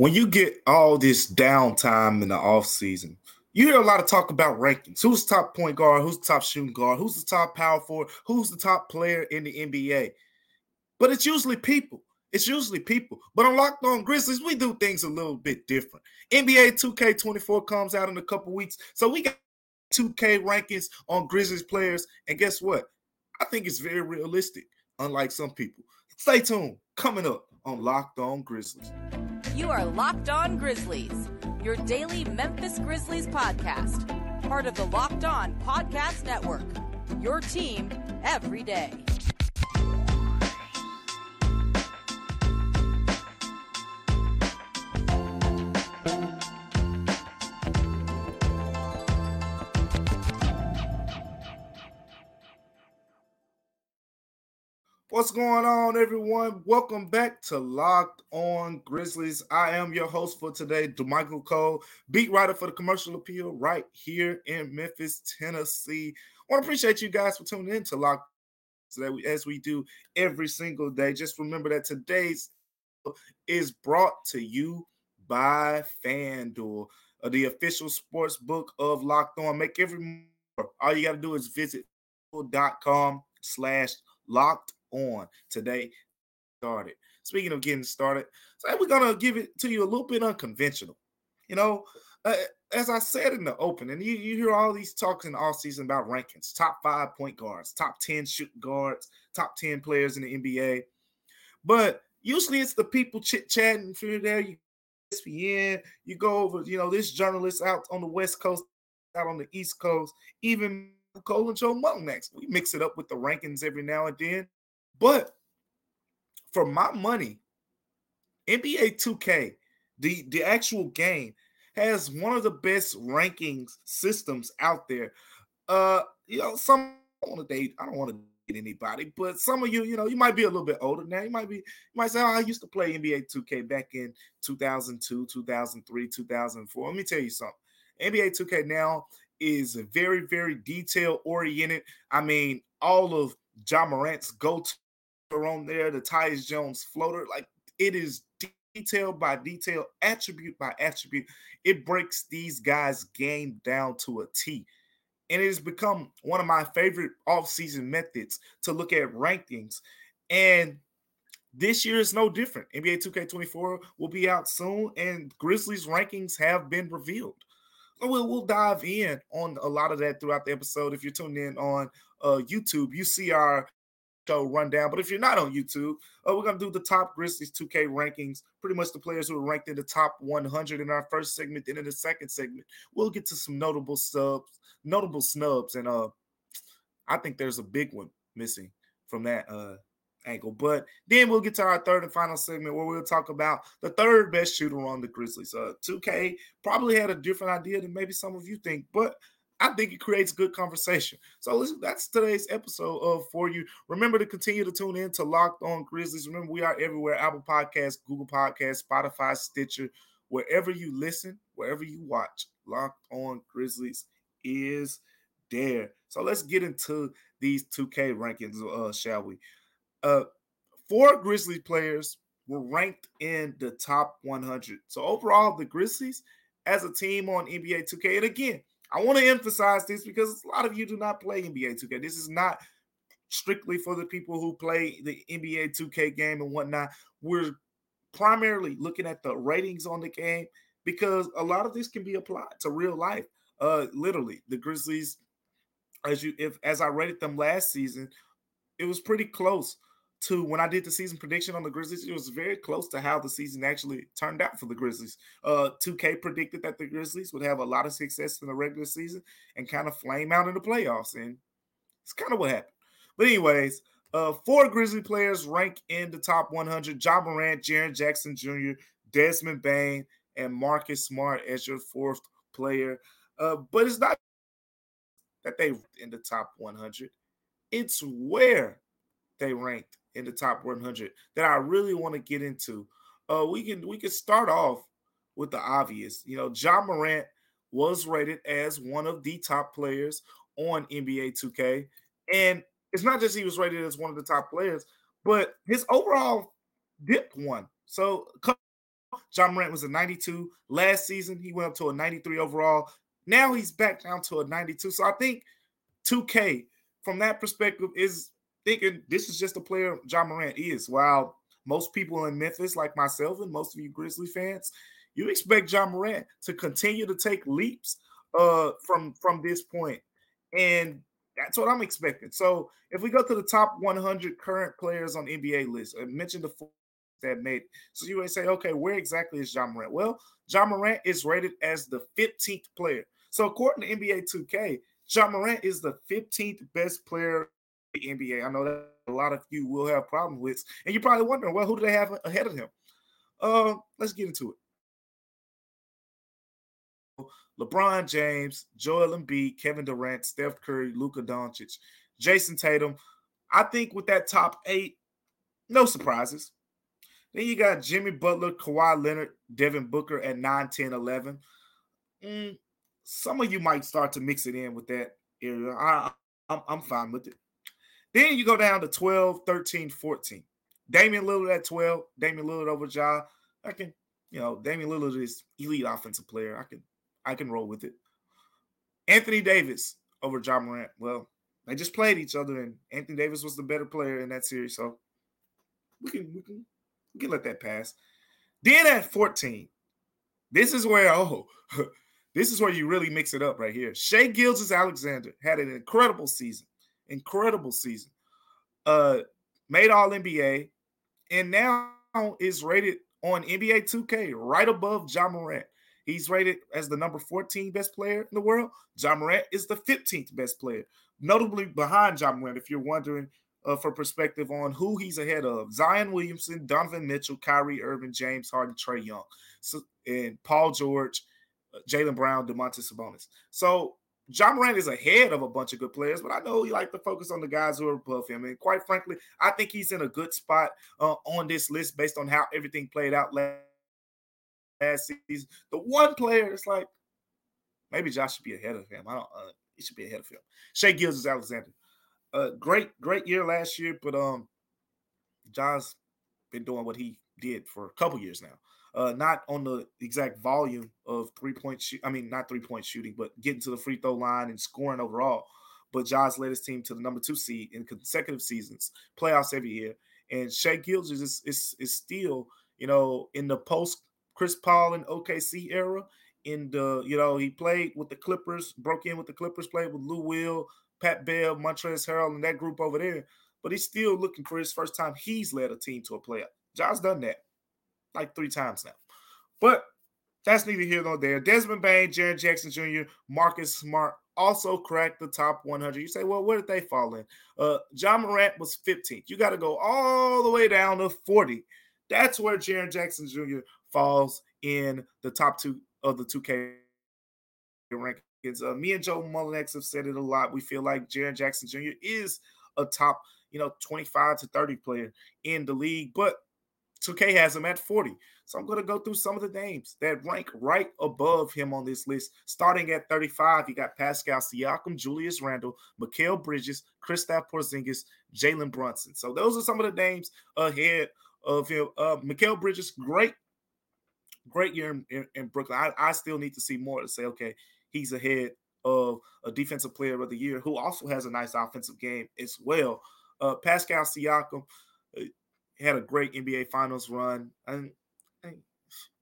when you get all this downtime in the off season, you hear a lot of talk about rankings. Who's the top point guard? Who's the top shooting guard? Who's the top power forward? Who's the top player in the NBA? But it's usually people. It's usually people. But on Locked On Grizzlies, we do things a little bit different. NBA 2K24 comes out in a couple weeks. So we got 2K rankings on Grizzlies players. And guess what? I think it's very realistic, unlike some people. Stay tuned. Coming up on Locked On Grizzlies. You are Locked On Grizzlies, your daily Memphis Grizzlies podcast, part of the Locked On Podcast Network. Your team every day. What's going on, everyone? Welcome back to Locked On Grizzlies. I am your host for today, Damichael Cole, beat writer for the Commercial Appeal, right here in Memphis, Tennessee. I want to appreciate you guys for tuning in to Locked today, as we do every single day. Just remember that today's is brought to you by FanDuel, uh, the official sports book of Locked On. Make every all you got to do is visit com slash locked on today. Started. Speaking of getting started, so we're gonna give it to you a little bit unconventional. You know, uh, as I said in the opening, you, you hear all these talks in the off season about rankings, top five point guards, top 10 shoot guards, top 10 players in the NBA. But usually it's the people chit-chatting through there. You ESPN, you go over, you know, this journalist out on the West Coast, out on the East Coast, even Cole and Joe next. We mix it up with the rankings every now and then. But for my money, NBA 2K, the, the actual game, has one of the best rankings systems out there. Uh, you know, some I don't want to date, I don't want to date anybody, but some of you, you know, you might be a little bit older now. You might be, you might say, oh, I used to play NBA 2K back in 2002, 2003, 2004. Let me tell you something. NBA 2K now is very, very detail oriented. I mean, all of Ja Morant's go on there, the Tyus Jones floater. Like it is detail by detail, attribute by attribute. It breaks these guys' game down to a T. And it has become one of my favorite off-season methods to look at rankings. And this year is no different. NBA 2K24 will be out soon, and Grizzlies rankings have been revealed. So we'll, we'll dive in on a lot of that throughout the episode. If you're tuned in on uh, YouTube, you see our show rundown. But if you're not on YouTube, uh, we're going to do the top Grizzlies 2K rankings, pretty much the players who are ranked in the top 100 in our first segment. Then in the second segment, we'll get to some notable subs, notable snubs. And uh, I think there's a big one missing from that uh, angle. But then we'll get to our third and final segment where we'll talk about the third best shooter on the Grizzlies. Uh, 2K probably had a different idea than maybe some of you think, but I think it creates good conversation. So listen, that's today's episode of For You. Remember to continue to tune in to Locked On Grizzlies. Remember, we are everywhere: Apple Podcasts, Google Podcasts, Spotify, Stitcher, wherever you listen, wherever you watch. Locked On Grizzlies is there. So let's get into these 2K rankings, uh, shall we? Uh, four Grizzlies players were ranked in the top 100. So overall, the Grizzlies as a team on NBA 2K, and again, I want to emphasize this because a lot of you do not play NBA 2K. This is not strictly for the people who play the NBA 2K game and whatnot. We're primarily looking at the ratings on the game because a lot of this can be applied to real life. Uh, literally, the Grizzlies, as you if as I rated them last season, it was pretty close to when I did the season prediction on the Grizzlies, it was very close to how the season actually turned out for the Grizzlies. Uh, 2K predicted that the Grizzlies would have a lot of success in the regular season and kind of flame out in the playoffs, and it's kind of what happened. But anyways, uh, four Grizzly players rank in the top 100: John Morant, Jaren Jackson Jr., Desmond Bane, and Marcus Smart as your fourth player. Uh, but it's not that they in the top 100; it's where they ranked in the top 100 that I really want to get into. Uh, we can we can start off with the obvious. You know, Ja Morant was rated as one of the top players on NBA 2K, and it's not just he was rated as one of the top players, but his overall dipped one. So Ja Morant was a 92 last season. He went up to a 93 overall. Now he's back down to a 92. So I think 2K from that perspective is thinking this is just a player Ja Morant is. While most people in Memphis, like myself and most of you Grizzly fans, you expect Ja Morant to continue to take leaps uh, from from this point, and that's what I'm expecting. So if we go to the top 100 current players on NBA list, I mentioned the four that made. So you would say, okay, where exactly is Ja Morant? Well, Ja Morant is rated as the 15th player. So according to NBA 2K, Ja Morant is the 15th best player the NBA. I know that a lot of you will have problems with, and you're probably wondering, well, who do they have ahead of him? Uh, let's get into it. LeBron James, Joel Embiid, Kevin Durant, Steph Curry, Luka Doncic, Jayson Tatum. I think with that top eight, no surprises. Then you got Jimmy Butler, Kawhi Leonard, Devin Booker at 9, 10, 11. Mm, some of you might start to mix it in with that area. I, I'm, I'm fine with it. Then you go down to 12, 13, 14. Damian Lillard at 12, Damian Lillard over Ja. I can, you know, Damian Lillard is elite offensive player. I can I can roll with it. Anthony Davis over Ja Morant. Well, they just played each other, and Anthony Davis was the better player in that series, so we can we can we can let that pass. Then at 14, this is where oh, this is where you really mix it up right here. Shai Gilgeous-Alexander had an incredible season, incredible season. Uh, made All NBA, and now is rated on NBA 2K right above Ja Morant. He's rated as the number 14 best player in the world. Ja Morant is the 15th best player, notably behind Ja Morant. If you're wondering uh, for perspective on who he's ahead of, Zion Williamson, Donovan Mitchell, Kyrie Irving, James Harden, Trae Young, so, and Paul George, uh, Jaylen Brown, Domantas Sabonis. So Ja Morant is ahead of a bunch of good players, but I know he like to focus on the guys who are above him. And quite frankly, I think he's in a good spot uh, on this list based on how everything played out last last season. The one player is like, maybe Josh should be ahead of him. I don't. Uh, he should be ahead of him. Shai is Alexander. Uh, great, great year last year, but um, John's been doing what he did for a couple years now. Uh, not on the exact volume of three point. I mean, not three point shooting, but getting to the free throw line and scoring overall. But Josh led his team to the number two seed in consecutive seasons, playoffs every year. And Shai Gilgeous is, is, is still, you know, in the post Chris Paul and OKC era. In the, you know, he played with the Clippers, broke in with the Clippers, played with Lou Will, Pat Bev, Montrezl Harrell, and that group over there. But he's still looking for his first time he's led a team to a playoff. Josh done that like three times now. But that's neither here nor there. Desmond Bane, Jaren Jackson Jr., Marcus Smart also cracked the top 100. You say, well, where did they fall in? Uh, Ja Morant was 15th. You got to go all the way down to 40. That's where Jaren Jackson Jr falls in the top two of the 2K rankings. Uh, me and Joe Mullinax have said it a lot. We feel like Jaren Jackson Jr. is a top, you know, 25 to 30 player in the league, but 2K has him at 40. So I'm going to go through some of the names that rank right above him on this list. Starting at 35, you got Pascal Siakam, Julius Randle, Mikal Bridges, Kristaps Porzingis, Jalen Brunson. So those are some of the names ahead of him. Uh, Mikal Bridges, great great year in, in, in Brooklyn. I, I, still need to see more to say, okay, he's ahead of a defensive player of the year who also has a nice offensive game as well. Uh, Pascal Siakam uh, had a great NBA Finals run, and, and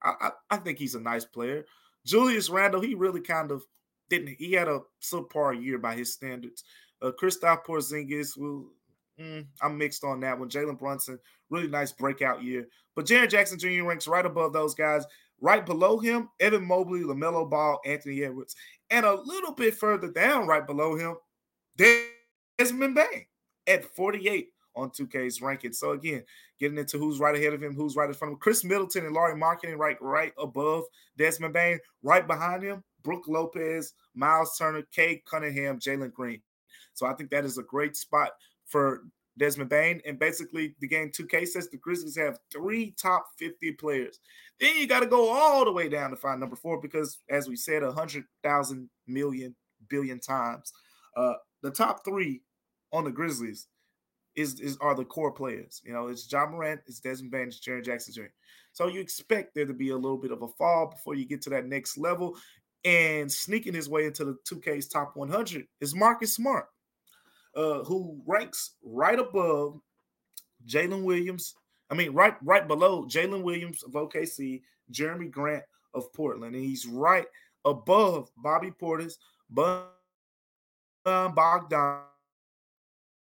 I, I, think he's a nice player. Julius Randle, he really kind of didn't. He had a subpar year by his standards. Uh, Kristaps Porzingis, will mm, I'm mixed on that one. Jalen Brunson, really nice breakout year. But Jaren Jackson Jr. ranks right above those guys. Right below him, Evan Mobley, LaMelo Ball, Anthony Edwards. And a little bit further down, right below him, Desmond Bane at 48 on 2K's ranking. So again, getting into who's right ahead of him, who's right in front of him. Khris Middleton and Lauri Markkanen right, right above Desmond Bane. Right behind him, Brook Lopez, Miles Turner, Cade Cunningham, Jalen Green. So I think that is a great spot for Desmond Bane. And basically, the game 2K says the Grizzlies have three top 50 players. Then you got to go all the way down to find number four because, as we said, a 100,000 million billion times, uh, the top three on the Grizzlies is, is are the core players. You know, it's Ja Morant, it's Desmond Bane, it's Jaren Jackson Jr. So you expect there to be a little bit of a fall before you get to that next level. And sneaking his way into the 2K's top 100 is Marcus Smart, uh, who ranks right above Jalen Williams. I mean, right right below Jalen Williams of OKC, Jerami Grant of Portland, and he's right above Bobby Portis, Bun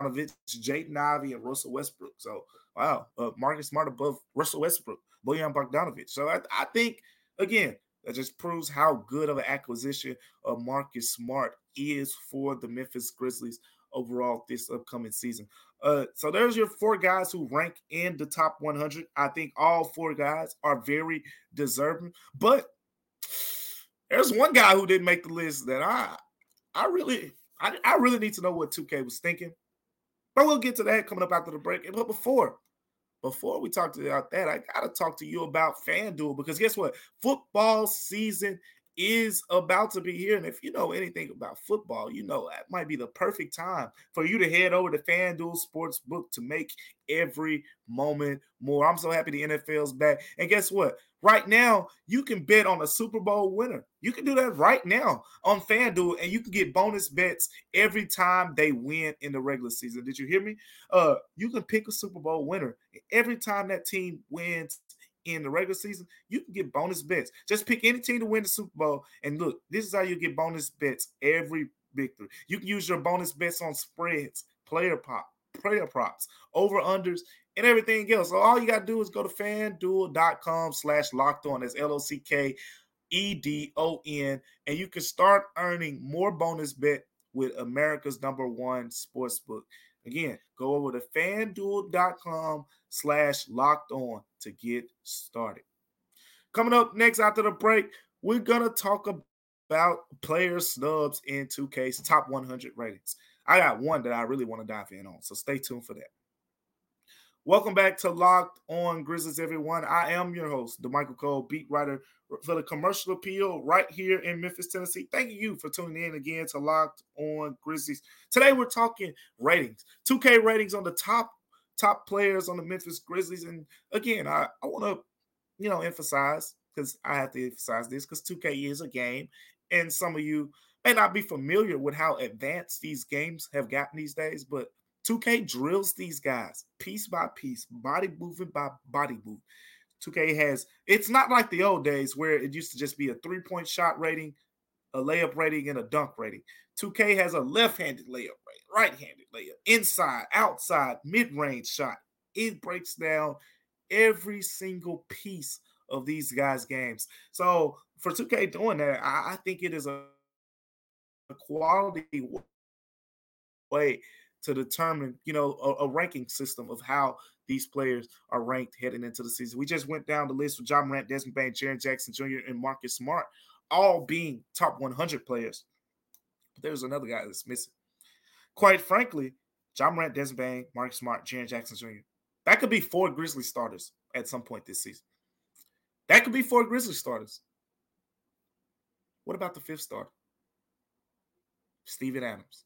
Bogdanovich, Jaden Ivey, and Russell Westbrook. So, wow, uh, Marcus Smart above Russell Westbrook, Bojan Bogdanovich. So, I, I think again that just proves how good of an acquisition of Marcus Smart is for the Memphis Grizzlies overall this upcoming season. Uh, so there's your four guys who rank in the top 100. I think all four guys are very deserving, but there's one guy who didn't make the list that I, I really, I, I really need to know what 2K was thinking. But we'll get to that coming up after the break. But before, before we talk about that, I gotta talk to you about FanDuel because guess what? Football season is about to be here. And if you know anything about football, you know that might be the perfect time for you to head over to FanDuel Sportsbook to make every moment more. I'm so happy the NFL's back. And guess what? Right now, you can bet on a Super Bowl winner. You can do that right now on FanDuel, and you can get bonus bets every time they win in the regular season. Did you hear me? Uh, you can pick a Super Bowl winner every time that team wins in the regular season, you can get bonus bets. Just pick any team to win the Super Bowl. And look, this is how you get bonus bets every victory. You can use your bonus bets on spreads, player pop, player props, over unders, and everything else. So all you got to do is go to fanduel.com slash locked on. That's L-O-C-K E-D-O-N. And you can start earning more bonus bet with America's number one sports book. Again, go over to fanduel.com slash locked on to get started. Coming up next after the break, we're going to talk about player snubs in 2K's top 100 ratings. I got one that I really want to dive in on, so stay tuned for that. Welcome back to Locked On Grizzlies, everyone. I am your host, Damichael Cole, beat writer for the Commercial Appeal right here in Memphis, Tennessee. Thank you for tuning in again to Locked On Grizzlies. Today we're talking ratings, 2K ratings on the top top players on the Memphis Grizzlies. And again, I, I want to, you know, emphasize because I have to emphasize this because 2K is a game, and some of you may not be familiar with how advanced these games have gotten these days, but 2K drills these guys piece by piece, body movement by body move. 2K has it's not like the old days where it used to just be a three point shot rating, a layup rating, and a dunk rating. 2K has a left handed layup rating, right handed layup, inside, outside, mid range shot. It breaks down every single piece of these guys' games. So for 2K doing that, I, I think it is a, a quality way to determine, you know, a, a, ranking system of how these players are ranked heading into the season. We just went down the list with Ja Morant, Desmond Bane, Jaren Jackson Jr., and Marcus Smart, all being top 100 players. But there's another guy that's missing. Quite frankly, Ja Morant, Desmond Bane, Marcus Smart, Jaren Jackson Jr. That could be four Grizzly starters at some point this season. That could be four Grizzly starters. What about the fifth starter? Steven Adams.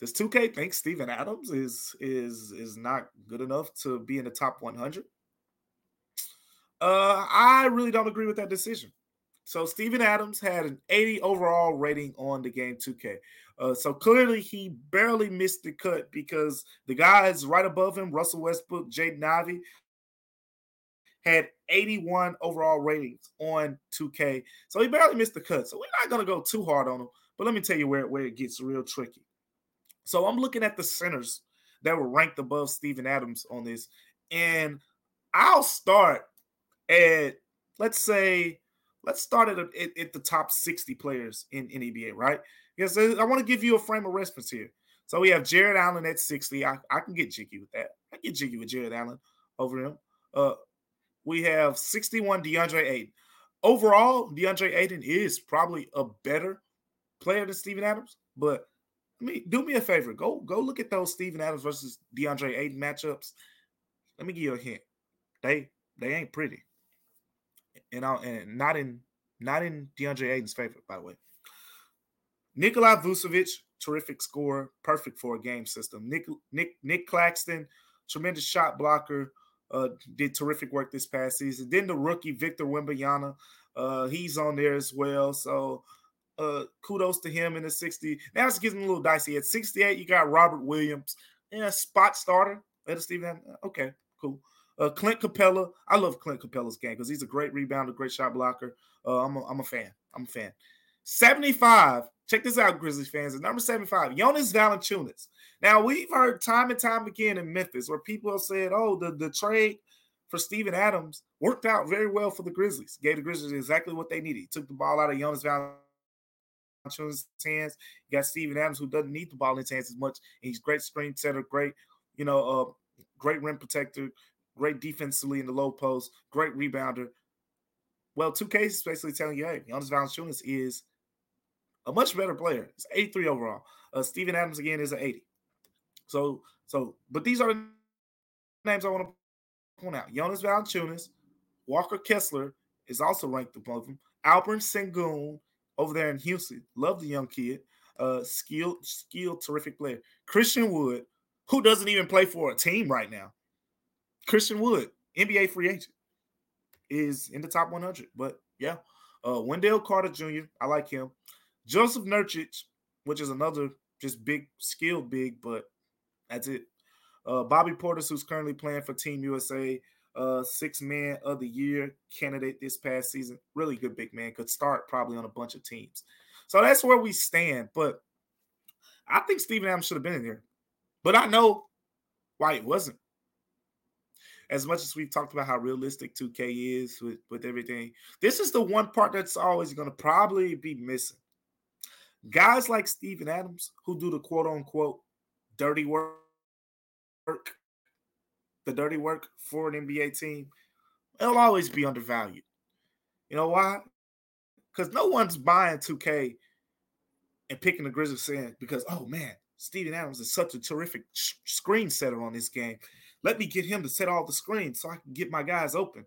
Does 2K think Steven Adams is is is not good enough to be in the top 100? Uh, I really don't agree with that decision. So Steven Adams had an 80 overall rating on the game 2K. Uh, so clearly he barely missed the cut because the guys right above him, Russell Westbrook, Jaden Ivey, had 81 overall ratings on 2K. So he barely missed the cut. So we're not gonna go too hard on him. But let me tell you where, where it gets real tricky. So I'm looking at the centers that were ranked above Steven Adams on this, and I'll start at let's say let's start at, at, at the top 60 players in, in NBA, right? Yes, I want to give you a frame of reference here. So we have Jarrett Allen at 60. I, I can get jiggy with that. I get jiggy with Jarrett Allen over him. Uh, we have 61 DeAndre Ayton. Overall, DeAndre Ayton is probably a better player than Steven Adams, but me do me a favor. Go go look at those Steven Adams versus DeAndre Ayton matchups. Let me give you a hint. They they ain't pretty. And I, and not in not in DeAndre Ayton's favor, by the way. Nikolai Vucevic terrific scorer, perfect for a game system. Nick Nick Nick Claxton, tremendous shot blocker, uh, did terrific work this past season. Then the rookie Victor Wembanyama, uh, he's on there as well. So uh, kudos to him in the 60. Now it's getting a little dicey. At 68, you got Robert Williams, yeah, spot starter. Let Stephen. Okay, cool. Uh, Clint Capela. I love Clint Capela's game because he's a great rebounder, great shot blocker. Uh, I'm, a, I'm a fan. I'm a fan. 75. Check this out, Grizzlies fans. At number 75, Jonas Valanciunas. Now, we've heard time and time again in Memphis where people have said, oh, the, the trade for Steven Adams worked out very well for the Grizzlies. Gave the Grizzlies exactly what they needed. Took the ball out of Jonas Valanciunas' hands. You got Steven Adams, who doesn't need the ball in his hands as much. he's great screen setter, great, you know, uh, great rim protector, great defensively in the low post, great rebounder. Well, 2K is basically telling you, hey, Jonas Valanciunas is a much better player. It's 83 overall. Uh, Steven Adams again is an 80. So, so, but these are the names I want to point out. Jonas Valanciunas, Walker Kessler is also ranked above him. Alperen Sengun over there in Houston, love the young kid. Uh, skilled, skilled, terrific player. Christian Wood, who doesn't even play for a team right now. Christian Wood, NBA free agent, is in the top 100. But yeah, uh, Wendell Carter Jr., I like him. Jusuf Nurkic, which is another just big, skilled big, but that's it. Uh, Bobby Portis, who's currently playing for Team USA, uh, six man of the year candidate this past season. Really good big man. Could start probably on a bunch of teams. So that's where we stand. But I think Steven Adams should have been in here. But I know why it wasn't as much as we've talked about how realistic 2K is with, with everything, this is the one part that's always going to probably be missing. Guys like Steven Adams, who do the quote unquote dirty work, the dirty work for an NBA team, it'll always be undervalued. You know why? Because no one's buying 2K and picking the Grizzlies saying, because, oh man, Steven Adams is such a terrific screen setter on this game. Let me get him to set all the screens so I can get my guys open.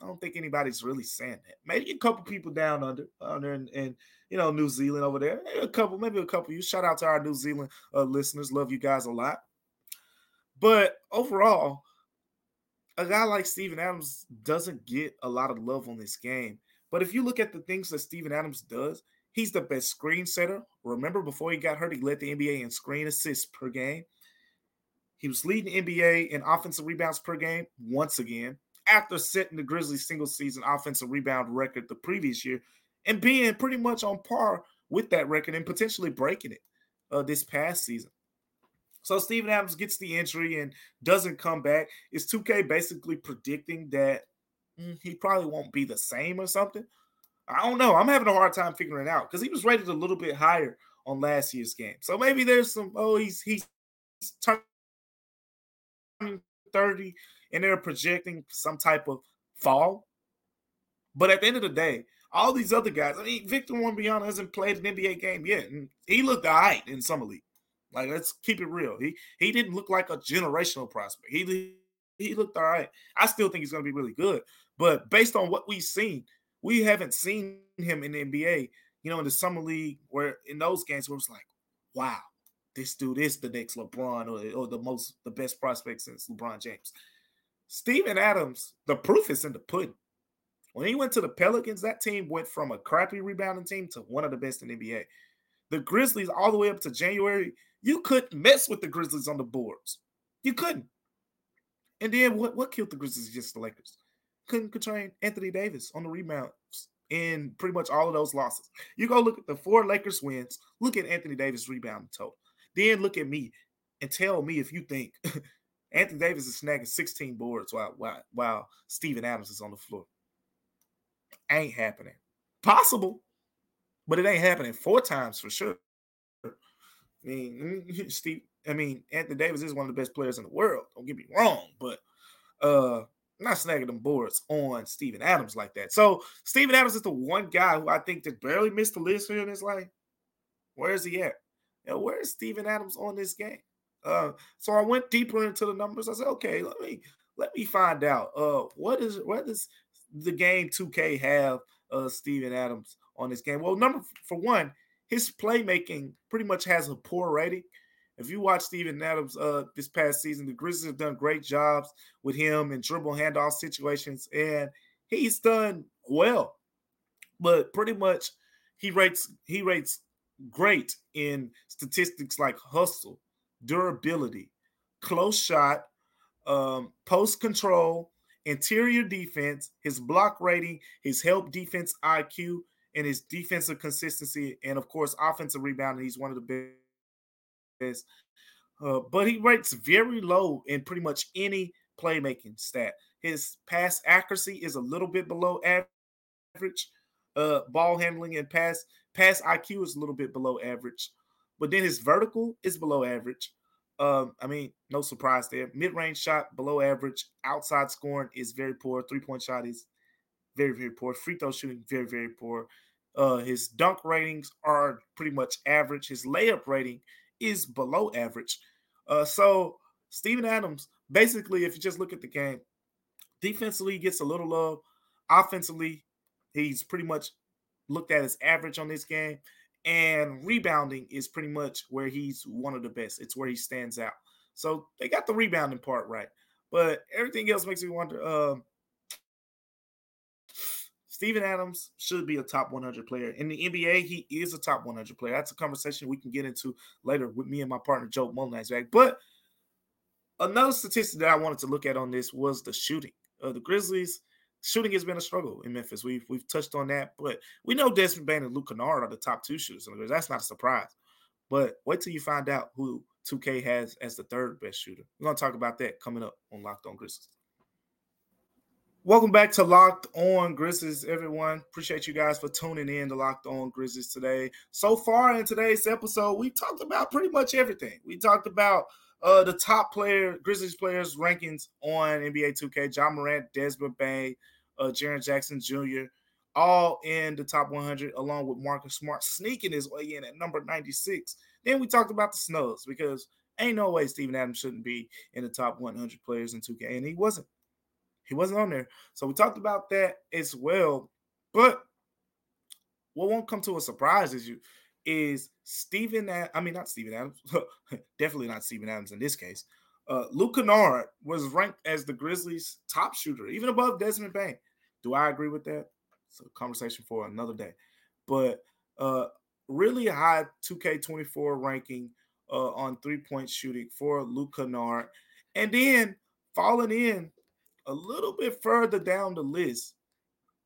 I don't think anybody's really saying that. Maybe a couple people down under under in you know New Zealand over there. Maybe a couple, maybe a couple. You shout out to our New Zealand uh, listeners. Love you guys a lot. But overall, a guy like Steven Adams doesn't get a lot of love on this game. But if you look at the things that Steven Adams does, he's the best screen setter. Remember, before he got hurt, he led the NBA in screen assists per game. He was leading NBA in offensive rebounds per game once again after setting the Grizzlies single season offensive rebound record the previous year and being pretty much on par with that record and potentially breaking it uh, this past season. So Steven Adams gets the injury and doesn't come back. Is 2K basically predicting that mm, he probably won't be the same or something? I don't know. I'm having a hard time figuring it out because he was rated a little bit higher on last year's game. So maybe there's some, oh, he's he's turning 30 and they're projecting some type of fall. But at the end of the day, all these other guys, I mean, Victor Wembanyama hasn't played an NBA game yet, and he looked all right in summer league. Like, let's keep it real. He he didn't look like a generational prospect. He he looked all right. I still think he's going to be really good, but based on what we've seen, we haven't seen him in the NBA. You know, in the summer league, where in those games where it's like, wow, this dude is the next LeBron or, or the most the best prospect since LeBron James. Steven Adams, the proof is in the pudding. When he went to the Pelicans, that team went from a crappy rebounding team to one of the best in the NBA. The Grizzlies, all the way up to January, you couldn't mess with the Grizzlies on the boards. You couldn't. And then what, what killed the Grizzlies against the Lakers? Couldn't contain Anthony Davis on the rebounds in pretty much all of those losses. You go look at the four Lakers wins, look at Anthony Davis rebound total. Then look at me and tell me if you think Anthony Davis is snagging 16 boards while while, while Steven Adams is on the floor. Ain't happening. Possible, but it ain't happening four times for sure. I mean, Steve, I mean, Anthony Davis is one of the best players in the world. Don't get me wrong, but uh not snagging them boards on Steven Adams like that. So Steven Adams is the one guy who I think that barely missed the list here, and it's like, where's he at? And where's Steven Adams on this game? Uh, so I went deeper into the numbers. I said, okay, let me let me find out. Uh, what is what does the game 2K have uh Steven Adams on this game? Well, number for one, his playmaking pretty much has a poor rating. If you watch Steven Adams uh, this past season, the Grizzlies have done great jobs with him in dribble handoff situations, and he's done well. But pretty much, he rates he rates great in statistics like hustle, durability, close shot, um, post control, interior defense, his block rating, his help defense IQ, and his defensive consistency, and of course, offensive rebounding. He's one of the best. Uh, but he rates very low in pretty much any playmaking stat. His pass accuracy is a little bit below average. Uh, ball handling and pass pass IQ is a little bit below average, but then his vertical is below average. Um, I mean, no surprise there. Mid range shot below average. Outside scoring is very poor. Three point shot is very very poor. Free throw shooting very very poor. Uh, his dunk ratings are pretty much average. His layup rating is below average. Uh, so Steven Adams, basically, if you just look at the game, defensively gets a little love. Offensively, he's pretty much looked at as average on this game. And rebounding is pretty much where he's one of the best. It's where he stands out. So they got the rebounding part right. But everything else makes me wonder. Uh, Steven Adams should be a top 100 player. In the NBA, he is a top 100 player. That's a conversation we can get into later with me and my partner, Joe Mullinax. But another statistic that I wanted to look at on this was the shooting. Uh, the Grizzlies – shooting has been a struggle in Memphis. We've we've touched on that, but we know Desmond Bane and Luke Kennard are the top two shooters. That's not a surprise. But wait till you find out who 2K has as the third best shooter. We're gonna talk about that coming up on Locked On Grizzlies. Welcome back to Locked On Grizzlies, everyone. Appreciate you guys for tuning in to Locked On Grizzlies today. So far in today's episode, we talked about pretty much everything. We talked about uh, the top player, Grizzlies players rankings on NBA 2K: Ja Morant, Desmond Bane, uh, Jaren Jackson Jr., all in the top 100, along with Marcus Smart sneaking his way in at number 96. Then we talked about the snubs because ain't no way Steven Adams shouldn't be in the top 100 players in 2K, and he wasn't. He wasn't on there. So we talked about that as well. But what won't come to a surprise is you is Stephen. I mean, not Stephen Adams. definitely not Stephen Adams in this case. Uh, Luke Kennard was ranked as the Grizzlies' top shooter, even above Desmond Bane. Do I agree with that? It's a conversation for another day. But uh, really high 2K24 ranking uh, on three point shooting for Luke Kennard. And then falling in a little bit further down the list,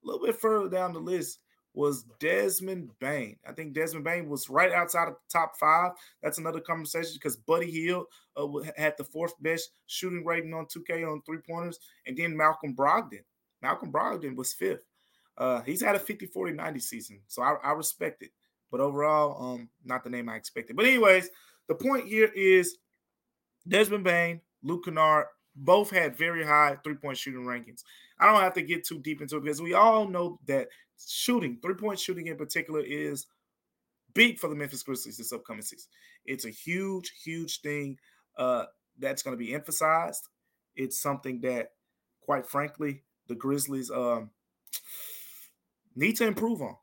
a little bit further down the list was Desmond Bane. I think Desmond Bane was right outside of the top five. That's another conversation because Buddy Hield uh, had the fourth best shooting rating on 2K on three pointers, and then Malcolm Brogdon. Malcolm Brogdon was fifth. Uh, he's had a 50 40 90 season, so I, I respect it. But overall, um, not the name I expected. But, anyways, the point here is Desmond Bane, Luke Kennard, both had very high three point shooting rankings. I don't have to get too deep into it because we all know that shooting, three point shooting in particular, is big for the Memphis Grizzlies this upcoming season. It's a huge, huge thing uh, that's going to be emphasized. It's something that, quite frankly, the Grizzlies um, need to improve on.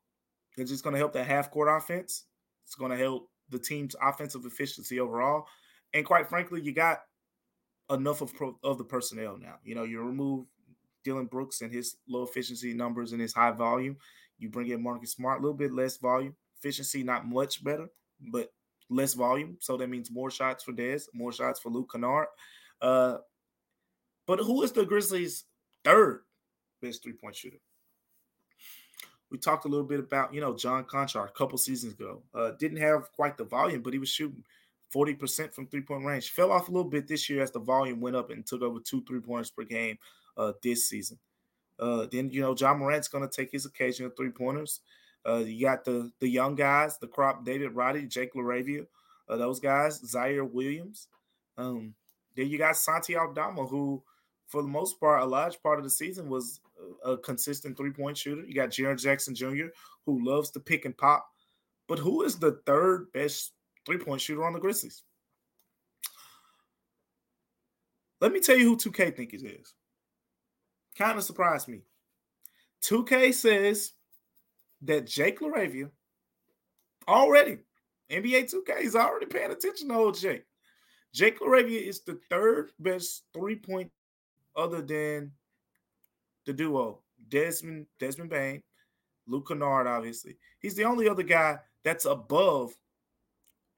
It's just going to help that half court offense. It's going to help the team's offensive efficiency overall. And quite frankly, you got enough of pro, of the personnel now. You know, you remove Dillon Brooks and his low efficiency numbers and his high volume. You bring in Marcus Smart, a little bit less volume. Efficiency not much better, but less volume. So that means more shots for Dez, more shots for Luke Kennard. Uh, but who is the Grizzlies' third best three point shooter? We talked a little bit about, you know, John Konchar a couple seasons ago. Uh, didn't have quite the volume, but he was shooting 40% from three point range. Fell off a little bit this year as the volume went up and took over two three pointers per game uh, this season. Uh, then, you know, Ja Morant's going to take his occasional three pointers. Uh, you got the the young guys, the crop David Roddy, Jake LaRavia, uh, those guys, Ziaire Williams. Um, then you got Santi Aldama, who, for the most part, a large part of the season was a, a consistent three point shooter. You got Jaren Jackson Jr., who loves to pick and pop. But who is the third best three point shooter on the Grizzlies. Let me tell you who 2K think it is. Kind of surprised me. 2K says that Jake LaRavia already. NBA 2K is already paying attention to old Jake. Jake LaRavia is the third best three point other than the duo Desmond Desmond Bane, Luke Kennard, obviously. He's the only other guy that's above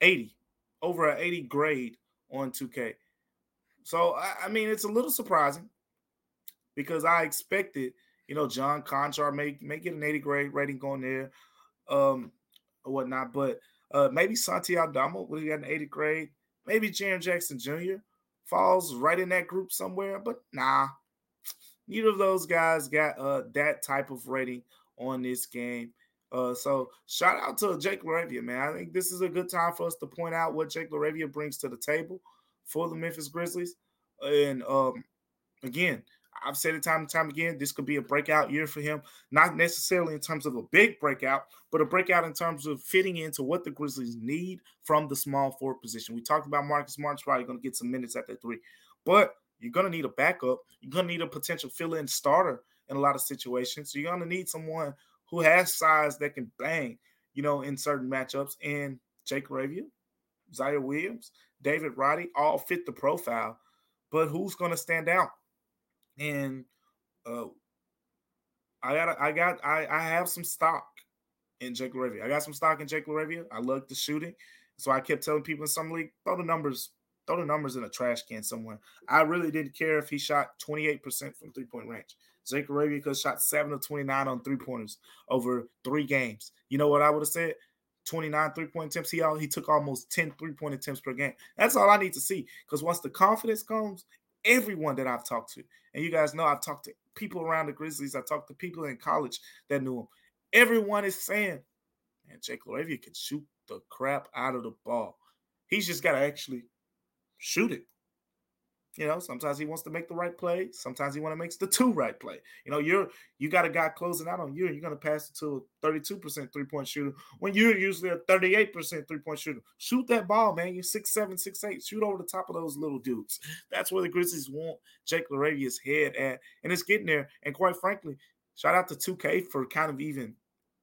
80, over an 80 grade on 2K. So I, I mean, it's a little surprising because I expected, you know, John Konchar may may get an 80 grade rating going there, um, or whatnot. But uh, maybe Santi Aldama would have got an 80 grade. Maybe Jaren Jackson Jr. falls right in that group somewhere. But nah, neither of those guys got uh, that type of rating on this game. Uh, so shout out to Jake LaRavia, man. I think this is a good time for us to point out what Jake LaRavia brings to the table for the Memphis Grizzlies. And um, again, I've said it time and time again. This could be a breakout year for him, not necessarily in terms of a big breakout, but a breakout in terms of fitting into what the Grizzlies need from the small forward position. We talked about Marcus Smart's probably going to get some minutes at that three, but you're going to need a backup. You're going to need a potential fill-in starter in a lot of situations. So you're going to need someone who has size that can bang, you know, in certain matchups. And Jake Ravia, Ziaire Williams, David Roddy all fit the profile. But who's going to stand out? And uh, I got, I got, I, I have some stock in Jake LaRavia. I got some stock in Jake LaRavia. I love the shooting, so I kept telling people in some league, throw the numbers, throw the numbers in a trash can somewhere. I really didn't care if he shot 28% from three point range. Jake LaRavia could shot seven of 29 on three pointers over three games. You know what I would have said? 29 three point attempts. He, he took almost 10 three point attempts per game. That's all I need to see. Because once the confidence comes, everyone that I've talked to, and you guys know I've talked to people around the Grizzlies, I talked to people in college that knew him. Everyone is saying, man, Jake LaRavia can shoot the crap out of the ball. He's just got to actually shoot it. You know, sometimes he wants to make the right play. Sometimes he want to make the two right play. You know, you're you got a guy closing out on you, and you're going to pass it to a 32% three point shooter when you're usually a 38% three point shooter. Shoot that ball, man. You're six seven, six eight. Shoot over the top of those little dudes. That's where the Grizzlies want Jake LaRavia's head at, and it's getting there. And quite frankly, shout out to 2K for kind of even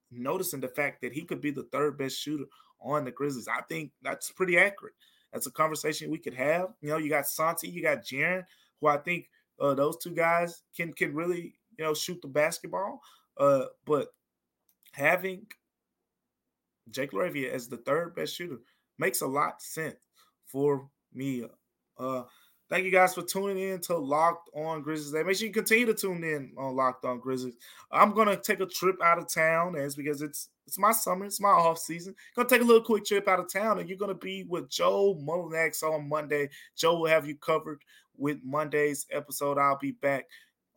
noticing the fact that he could be the third best shooter on the Grizzlies. I think that's pretty accurate. That's a conversation we could have. You know, you got Santi, you got Jaren, who I think uh, those two guys can can really you know shoot the basketball. Uh, but having Jake LaRavia as the third best shooter makes a lot of sense for me. Uh, Thank you guys for tuning in to Locked On Grizzlies. Make sure you continue to tune in on Locked On Grizzlies. I'm gonna take a trip out of town as because it's it's my summer, it's my off season. Gonna take a little quick trip out of town, and you're gonna be with Joe Mullinax on Monday. Joe will have you covered with Monday's episode. I'll be back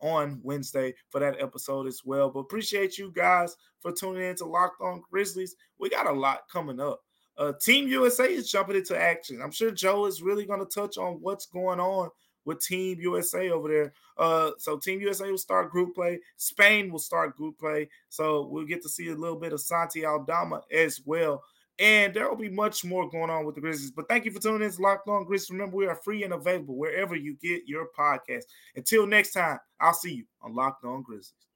on Wednesday for that episode as well. But appreciate you guys for tuning in to Locked On Grizzlies. We got a lot coming up. Uh, Team USA is jumping into action. I'm sure Joe is really going to touch on what's going on with Team USA over there. Uh, so Team USA will start group play. Spain will start group play. So we'll get to see a little bit of Santi Aldama as well. And there will be much more going on with the Grizzlies. But thank you for tuning in to Locked On Grizzlies. Remember, we are free and available wherever you get your podcast. Until next time, I'll see you on Locked On Grizzlies.